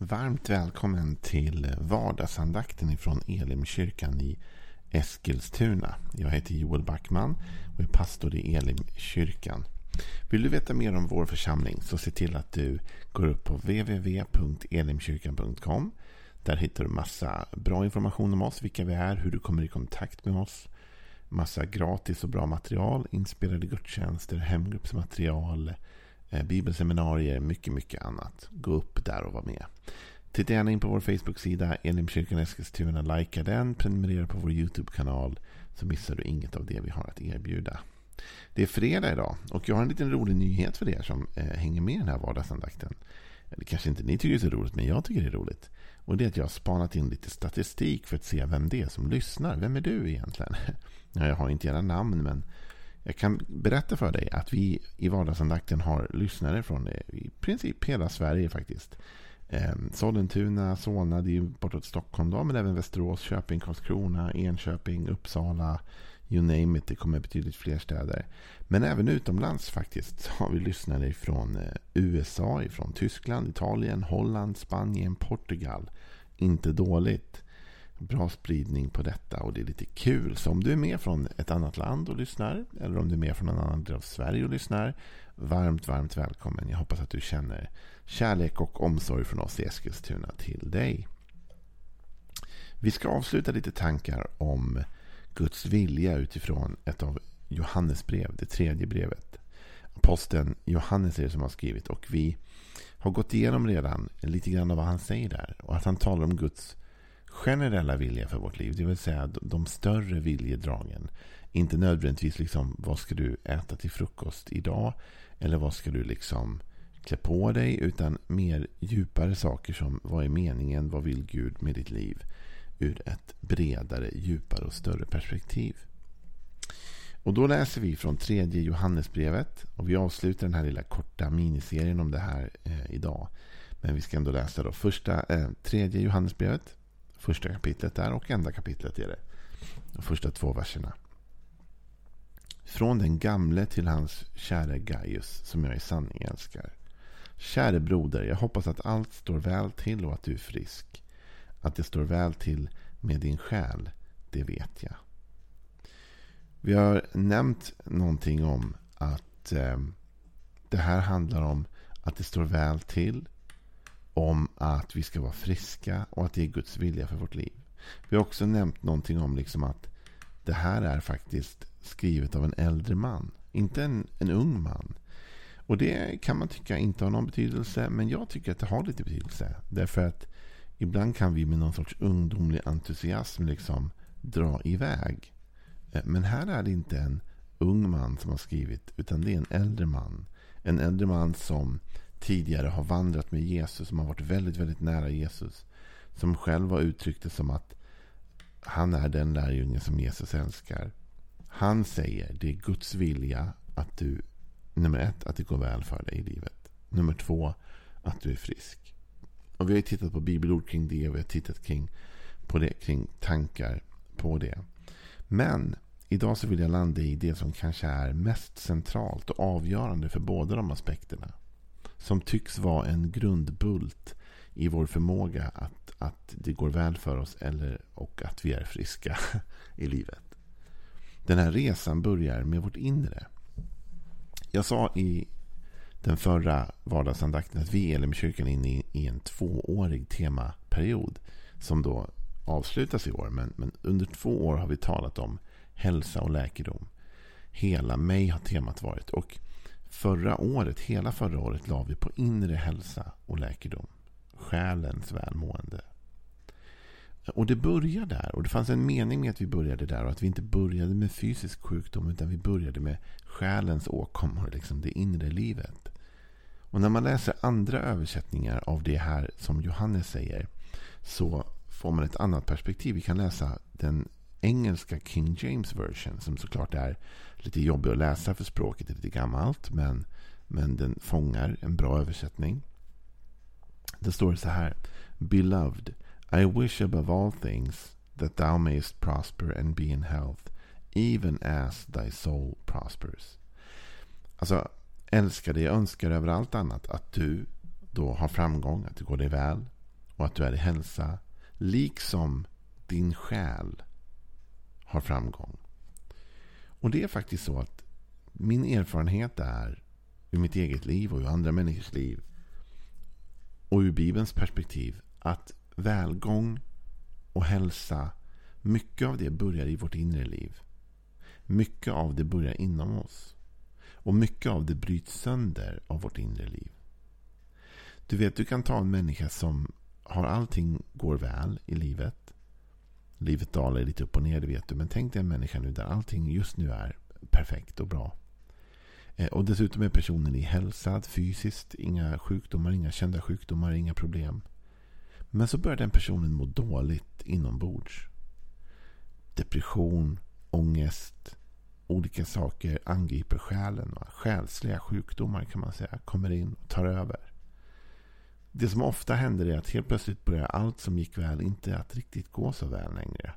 Varmt välkommen till vardagsandakten ifrån Elimkyrkan i Eskilstuna. Jag heter Joel Backman och är pastor i Elimkyrkan. Vill du veta mer om vår församling så se till att du går upp på www.elimkyrkan.com. Där hittar du massa bra information om oss, vilka vi är, hur du kommer i kontakt med oss. Massa gratis och bra material, inspelade gudstjänster, hemgruppsmaterial, Eh, bibelseminarier, mycket, mycket annat. Gå upp där och var med. Titta gärna in på vår Facebook-sida Elimkyrkan Eskilstuna. Likea den, prenumerera på vår YouTube-kanal så missar du inget av det vi har att erbjuda. Det är fredag idag och jag har en liten rolig nyhet för er som eh, hänger med i den här vardagsandakten. Eller kanske inte ni tycker det är så roligt, men jag tycker det är roligt. Och det är att jag har spanat in lite statistik för att se vem det är som lyssnar. Vem är du egentligen? Ja, jag har inte era namn, men jag kan berätta för dig att vi i vardagsandakten har lyssnare från eh, i princip hela Sverige faktiskt. Eh, Sollentuna, Solna, det är bortåt Stockholm då, men även Västerås, Köping, Karlskrona, Enköping, Uppsala, you name it. Det kommer betydligt fler städer. Men även utomlands faktiskt har vi lyssnare från eh, USA, från Tyskland, Italien, Holland, Spanien, Portugal. Inte dåligt. Bra spridning på detta och det är lite kul. Så om du är med från ett annat land och lyssnar eller om du är med från en annan del av Sverige och lyssnar. Varmt, varmt välkommen. Jag hoppas att du känner kärlek och omsorg från oss i Eskilstuna till dig. Vi ska avsluta lite tankar om Guds vilja utifrån ett av Johannes brev, det tredje brevet. Aposteln Johannes är det som har skrivit och vi har gått igenom redan lite grann av vad han säger där. Och att han talar om Guds generella vilja för vårt liv. Det vill säga de större viljedragen. Inte nödvändigtvis liksom vad ska du äta till frukost idag? Eller vad ska du liksom klä på dig? Utan mer djupare saker som vad är meningen? Vad vill Gud med ditt liv? Ur ett bredare, djupare och större perspektiv. Och då läser vi från tredje Johannesbrevet. Och vi avslutar den här lilla korta miniserien om det här eh, idag. Men vi ska ändå läsa då första, eh, tredje Johannesbrevet. Första kapitlet där och enda kapitlet är det. De första två verserna. Från den gamle till hans käre Gaius som jag i sanning älskar. Käre broder, jag hoppas att allt står väl till och att du är frisk. Att det står väl till med din själ, det vet jag. Vi har nämnt någonting om att eh, det här handlar om att det står väl till. Om att vi ska vara friska och att det är Guds vilja för vårt liv. Vi har också nämnt någonting om liksom att det här är faktiskt skrivet av en äldre man. Inte en, en ung man. Och det kan man tycka inte har någon betydelse. Men jag tycker att det har lite betydelse. Därför att ibland kan vi med någon sorts ungdomlig entusiasm liksom dra iväg. Eh, men här är det inte en ung man som har skrivit. Utan det är en äldre man. En äldre man som tidigare har vandrat med Jesus. Som har varit väldigt, väldigt nära Jesus. Som själv har uttryckt det som att han är den lärjunge som Jesus älskar. Han säger det är Guds vilja att du, nummer ett, att det går väl för dig i livet. Nummer två, att du är frisk. Och vi har tittat på bibelord kring det och vi har tittat kring, på det, kring tankar på det. Men idag så vill jag landa i det som kanske är mest centralt och avgörande för båda de aspekterna. Som tycks vara en grundbult i vår förmåga att, att det går väl för oss eller, och att vi är friska i livet. Den här resan börjar med vårt inre. Jag sa i den förra vardagsandakten att vi i Elimkyrkan är inne i en tvåårig temaperiod som då avslutas i år. Men, men under två år har vi talat om hälsa och läkedom. Hela mig har temat varit. Och förra året, hela förra året la vi på inre hälsa och läkedom. Själens välmående. Och det börjar där. Och det fanns en mening med att vi började där. Och att vi inte började med fysisk sjukdom. Utan vi började med själens åkommor. Liksom det inre livet. Och när man läser andra översättningar av det här som Johannes säger. Så får man ett annat perspektiv. Vi kan läsa den engelska King James version. Som såklart är lite jobbig att läsa för språket är lite gammalt. Men, men den fångar en bra översättning. Det står så här. Beloved. I wish above all things that thou mayest prosper and be in health, even as thy soul prospers. Alltså, älskade, jag önskar över allt annat att du då har framgång, att det går dig väl. och att du är i hälsa. Liksom din själ har framgång. Och det är faktiskt så att min erfarenhet är ur mitt eget liv och ur andra människors liv och ur Bibelns perspektiv att välgång och hälsa, mycket av det börjar i vårt inre liv. Mycket av det börjar inom oss. Och mycket av det bryts sönder av vårt inre liv. Du vet, du kan ta en människa som har allting går väl i livet. Livet dalar lite upp och ner, det vet du. Men tänk dig en människa nu där allting just nu är perfekt och bra. Eh, och dessutom är personen i hälsad fysiskt. Inga sjukdomar, inga kända sjukdomar, inga problem. Men så börjar den personen må dåligt inombords. Depression, ångest, olika saker angriper själen. Själsliga sjukdomar kan man säga kommer in och tar över. Det som ofta händer är att helt plötsligt börjar allt som gick väl inte att riktigt gå så väl längre.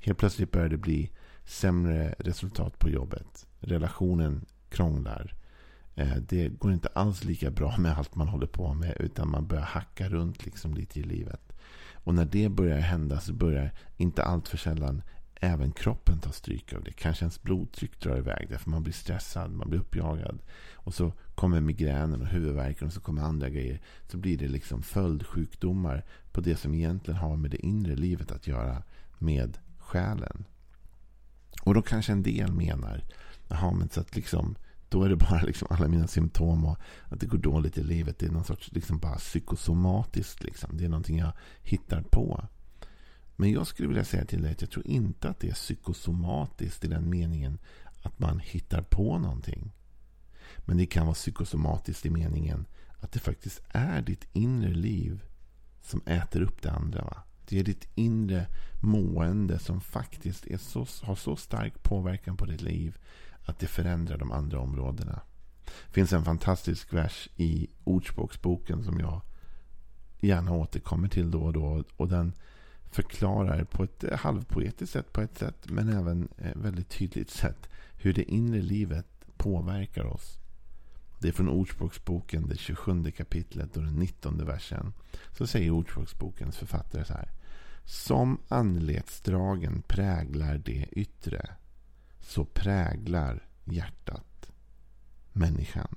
Helt plötsligt börjar det bli sämre resultat på jobbet. Relationen krånglar. Eh, det går inte alls lika bra med allt man håller på med. Utan man börjar hacka runt liksom lite i livet. Och när det börjar hända så börjar inte allt för sällan även kroppen tar stryk av det. Kanske ens blodtryck drar iväg därför man blir stressad, man blir uppjagad. Och så kommer migränen och huvudvärken och så kommer andra grejer. Så blir det liksom följdsjukdomar på det som egentligen har med det inre livet att göra. Med själen. Och då kanske en del menar, jaha men så att liksom då är det bara liksom alla mina symptom och att det går dåligt i livet. Det är någon sorts liksom bara psykosomatiskt. Liksom. Det är någonting jag hittar på. Men jag skulle vilja säga till dig att jag tror inte att det är psykosomatiskt i den meningen att man hittar på någonting. Men det kan vara psykosomatiskt i meningen att det faktiskt är ditt inre liv som äter upp det andra. Va? Det är ditt inre mående som faktiskt är så, har så stark påverkan på ditt liv att det förändrar de andra områdena. Det finns en fantastisk vers i Ordspråksboken som jag gärna återkommer till då och då. Och den förklarar på ett eh, halvpoetiskt sätt på ett sätt men även eh, väldigt tydligt sätt hur det inre livet påverkar oss. Det är från Ordspråksboken, det 27 kapitlet och den 19 versen. Så säger Ordspråksbokens författare så här. Som anletsdragen präglar det yttre så präglar hjärtat människan.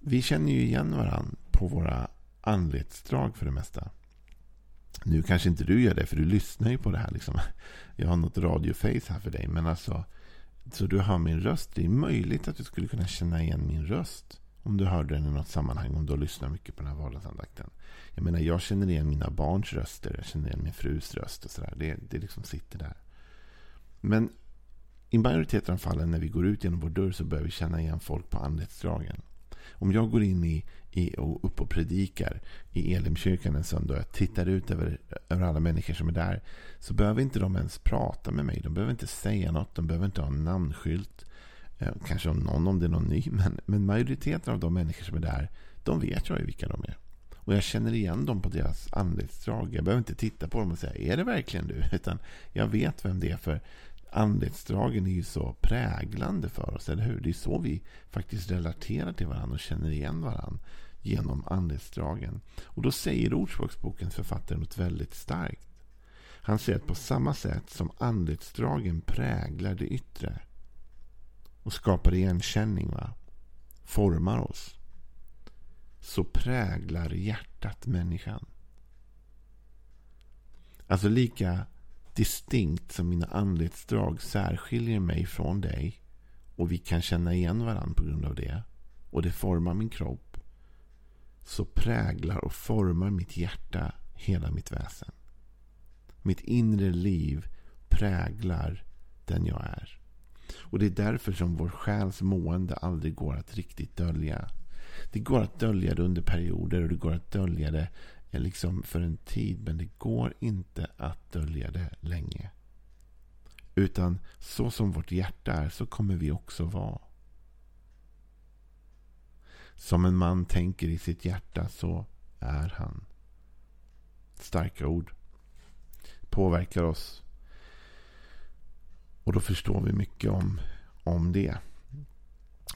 Vi känner ju igen varandra på våra anletsdrag för det mesta. Nu kanske inte du gör det, för du lyssnar ju på det här. Liksom. Jag har något radioface här för dig. Men alltså, så du hör min röst. Det är möjligt att du skulle kunna känna igen min röst. Om du hörde den i något sammanhang. Om du lyssnar mycket på den här vardagsandakten. Jag menar, jag känner igen mina barns röster. Jag känner igen min frus röst. och sådär. Det, det liksom sitter där. Men i majoriteten av fallen när vi går ut genom vår dörr så börjar vi känna igen folk på andetsdragen. Om jag går in i, i och upp och predikar i Elimkyrkan en söndag och jag tittar ut över, över alla människor som är där. Så behöver inte de ens prata med mig. De behöver inte säga något. De behöver inte ha en namnskylt. Eh, kanske om någon om det är någon ny. Men, men majoriteten av de människor som är där. De vet jag ju vilka de är. Och jag känner igen dem på deras anletsdrag. Jag behöver inte titta på dem och säga, är det verkligen du? Utan jag vet vem det är för anletsdragen är ju så präglande för oss, eller hur? Det är så vi faktiskt relaterar till varandra och känner igen varandra genom anletsdragen. Och då säger Ordspråksbokens författare något väldigt starkt. Han säger att på samma sätt som anletsdragen präglar det yttre och skapar igenkänning, va? formar oss, så präglar hjärtat människan. Alltså lika distinkt som mina anletsdrag särskiljer mig från dig och vi kan känna igen varandra på grund av det och det formar min kropp så präglar och formar mitt hjärta hela mitt väsen. Mitt inre liv präglar den jag är. Och det är därför som vår själs mående aldrig går att riktigt dölja. Det går att dölja det under perioder och det går att dölja det liksom för en tid. Men det går inte att dölja det länge. Utan så som vårt hjärta är så kommer vi också vara. Som en man tänker i sitt hjärta så är han. Starka ord. Påverkar oss. Och då förstår vi mycket om, om det.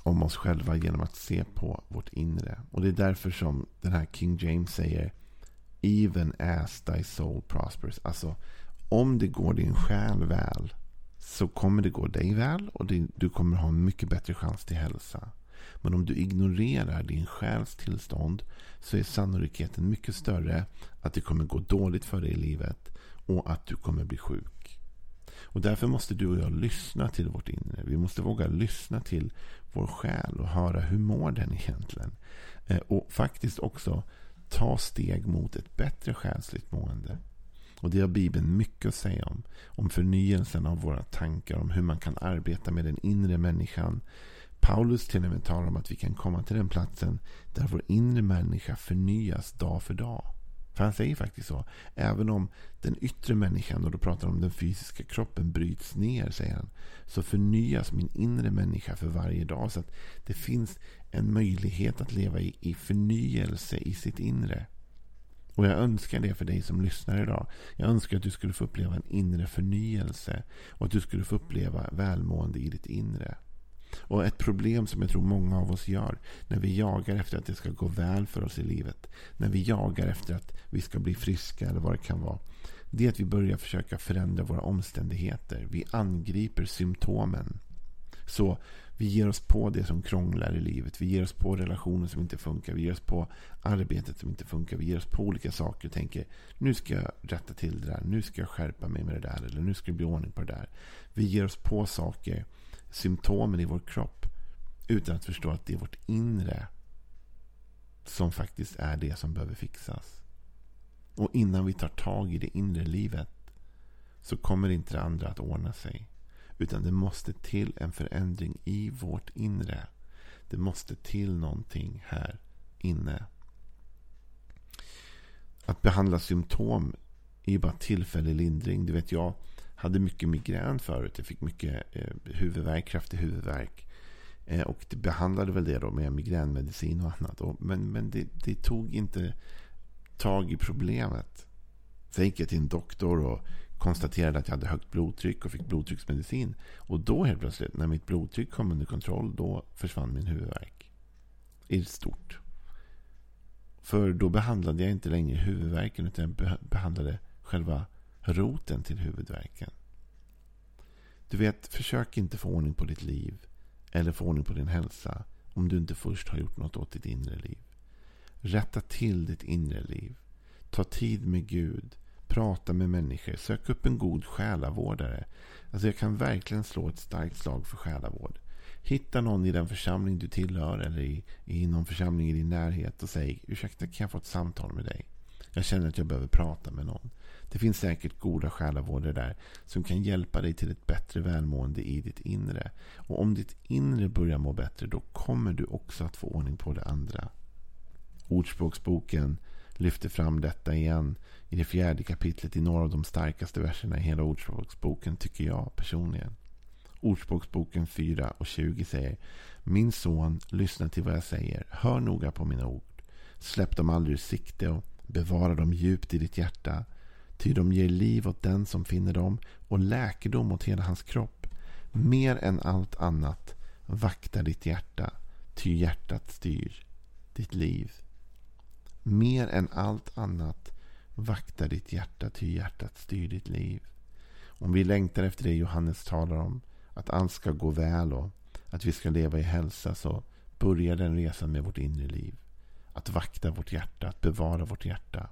om oss själva genom att se på vårt inre. Och det är därför som den här King James säger Even as thy soul prospers. Alltså, om det går din själ väl så kommer det gå dig väl och du kommer ha en mycket bättre chans till hälsa. Men om du ignorerar din själs tillstånd så är sannolikheten mycket större att det kommer gå dåligt för dig i livet och att du kommer bli sjuk. Och Därför måste du och jag lyssna till vårt inre. Vi måste våga lyssna till vår själ och höra hur mår den egentligen. Eh, och faktiskt också ta steg mot ett bättre själsligt mående. Och det har Bibeln mycket att säga om. Om förnyelsen av våra tankar, om hur man kan arbeta med den inre människan. Paulus till och med talar om att vi kan komma till den platsen där vår inre människa förnyas dag för dag. För han säger faktiskt så. Även om den yttre människan, och då pratar han om den fysiska kroppen, bryts ner, säger han. Så förnyas min inre människa för varje dag. Så att det finns en möjlighet att leva i, i förnyelse i sitt inre. Och jag önskar det för dig som lyssnar idag. Jag önskar att du skulle få uppleva en inre förnyelse. Och att du skulle få uppleva välmående i ditt inre. Och ett problem som jag tror många av oss gör när vi jagar efter att det ska gå väl för oss i livet. När vi jagar efter att vi ska bli friska eller vad det kan vara. Det är att vi börjar försöka förändra våra omständigheter. Vi angriper symptomen. Så vi ger oss på det som krånglar i livet. Vi ger oss på relationer som inte funkar. Vi ger oss på arbetet som inte funkar. Vi ger oss på olika saker och tänker nu ska jag rätta till det där. Nu ska jag skärpa mig med det där. Eller nu ska det bli ordning på det där. Vi ger oss på saker, symptomen i vår kropp. Utan att förstå att det är vårt inre som faktiskt är det som behöver fixas. Och innan vi tar tag i det inre livet så kommer inte det andra att ordna sig. Utan det måste till en förändring i vårt inre. Det måste till någonting här inne. Att behandla symptom är ju bara tillfällig lindring. Du vet, jag hade mycket migrän förut. Jag fick mycket eh, huvudvärk, kraftig huvudvärk. Eh, och det behandlade väl det då med migränmedicin och annat. Och, men men det, det tog inte tag i problemet. Sen gick jag till en doktor och konstaterade att jag hade högt blodtryck och fick blodtrycksmedicin. Och då helt plötsligt, när mitt blodtryck kom under kontroll, då försvann min huvudvärk. I stort. För då behandlade jag inte längre huvudvärken utan jag behandlade själva roten till huvudvärken. Du vet, försök inte få ordning på ditt liv eller få ordning på din hälsa om du inte först har gjort något åt ditt inre liv. Rätta till ditt inre liv. Ta tid med Gud. Prata med människor. Sök upp en god själavårdare. Alltså jag kan verkligen slå ett starkt slag för själavård. Hitta någon i den församling du tillhör eller i, i någon församling i din närhet och säg ursäkta kan jag få ett samtal med dig? Jag känner att jag behöver prata med någon. Det finns säkert goda själavårdare där som kan hjälpa dig till ett bättre välmående i ditt inre. Och om ditt inre börjar må bättre då kommer du också att få ordning på det andra. Ordspråksboken lyfter fram detta igen i det fjärde kapitlet i några av de starkaste verserna i hela Ordspråksboken tycker jag personligen. Ordspråksboken 4 och 20 säger Min son, lyssna till vad jag säger. Hör noga på mina ord. Släpp dem aldrig ur sikte och bevara dem djupt i ditt hjärta. Ty de ger liv åt den som finner dem och läkedom åt hela hans kropp. Mer än allt annat, vakta ditt hjärta, ty hjärtat styr ditt liv. Mer än allt annat, vakta ditt hjärta, ty hjärtat styr ditt liv. Om vi längtar efter det Johannes talar om, att allt ska gå väl och att vi ska leva i hälsa, så börjar den resan med vårt inre liv. Att vakta vårt hjärta, att bevara vårt hjärta.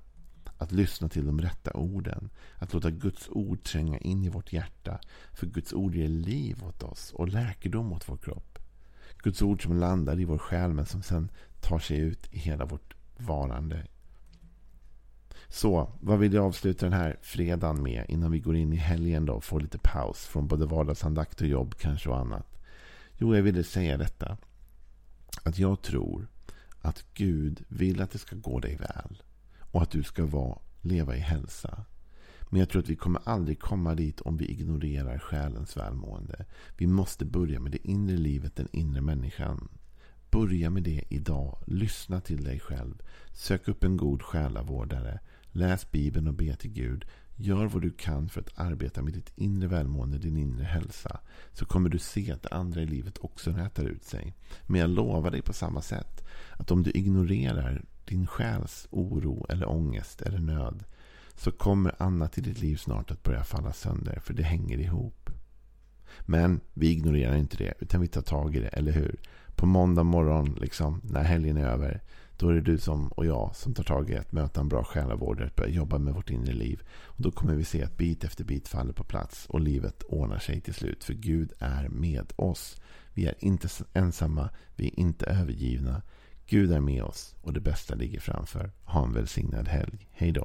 Att lyssna till de rätta orden. Att låta Guds ord tränga in i vårt hjärta. För Guds ord ger liv åt oss och läkedom åt vår kropp. Guds ord som landar i vår själ men som sen tar sig ut i hela vårt varande. Så, vad vill jag avsluta den här fredagen med innan vi går in i helgen då och får lite paus från både vardagsandakt och jobb kanske och annat? Jo, jag ville säga detta. Att jag tror att Gud vill att det ska gå dig väl och att du ska vara, leva i hälsa. Men jag tror att vi kommer aldrig komma dit om vi ignorerar själens välmående. Vi måste börja med det inre livet, den inre människan. Börja med det idag. Lyssna till dig själv. Sök upp en god själavårdare. Läs Bibeln och be till Gud. Gör vad du kan för att arbeta med ditt inre välmående, din inre hälsa. Så kommer du se att det andra i livet också rätar ut sig. Men jag lovar dig på samma sätt att om du ignorerar din själs oro eller ångest eller nöd så kommer annat i ditt liv snart att börja falla sönder. För det hänger ihop. Men vi ignorerar inte det, utan vi tar tag i det, eller hur? På måndag morgon, liksom, när helgen är över, då är det du som och jag som tar tag i att möta en bra själavårdare, att börja jobba med vårt inre liv. Och då kommer vi se att bit efter bit faller på plats och livet ordnar sig till slut. För Gud är med oss. Vi är inte ensamma, vi är inte övergivna. Gud är med oss och det bästa ligger framför. Ha en välsignad helg. Hej då.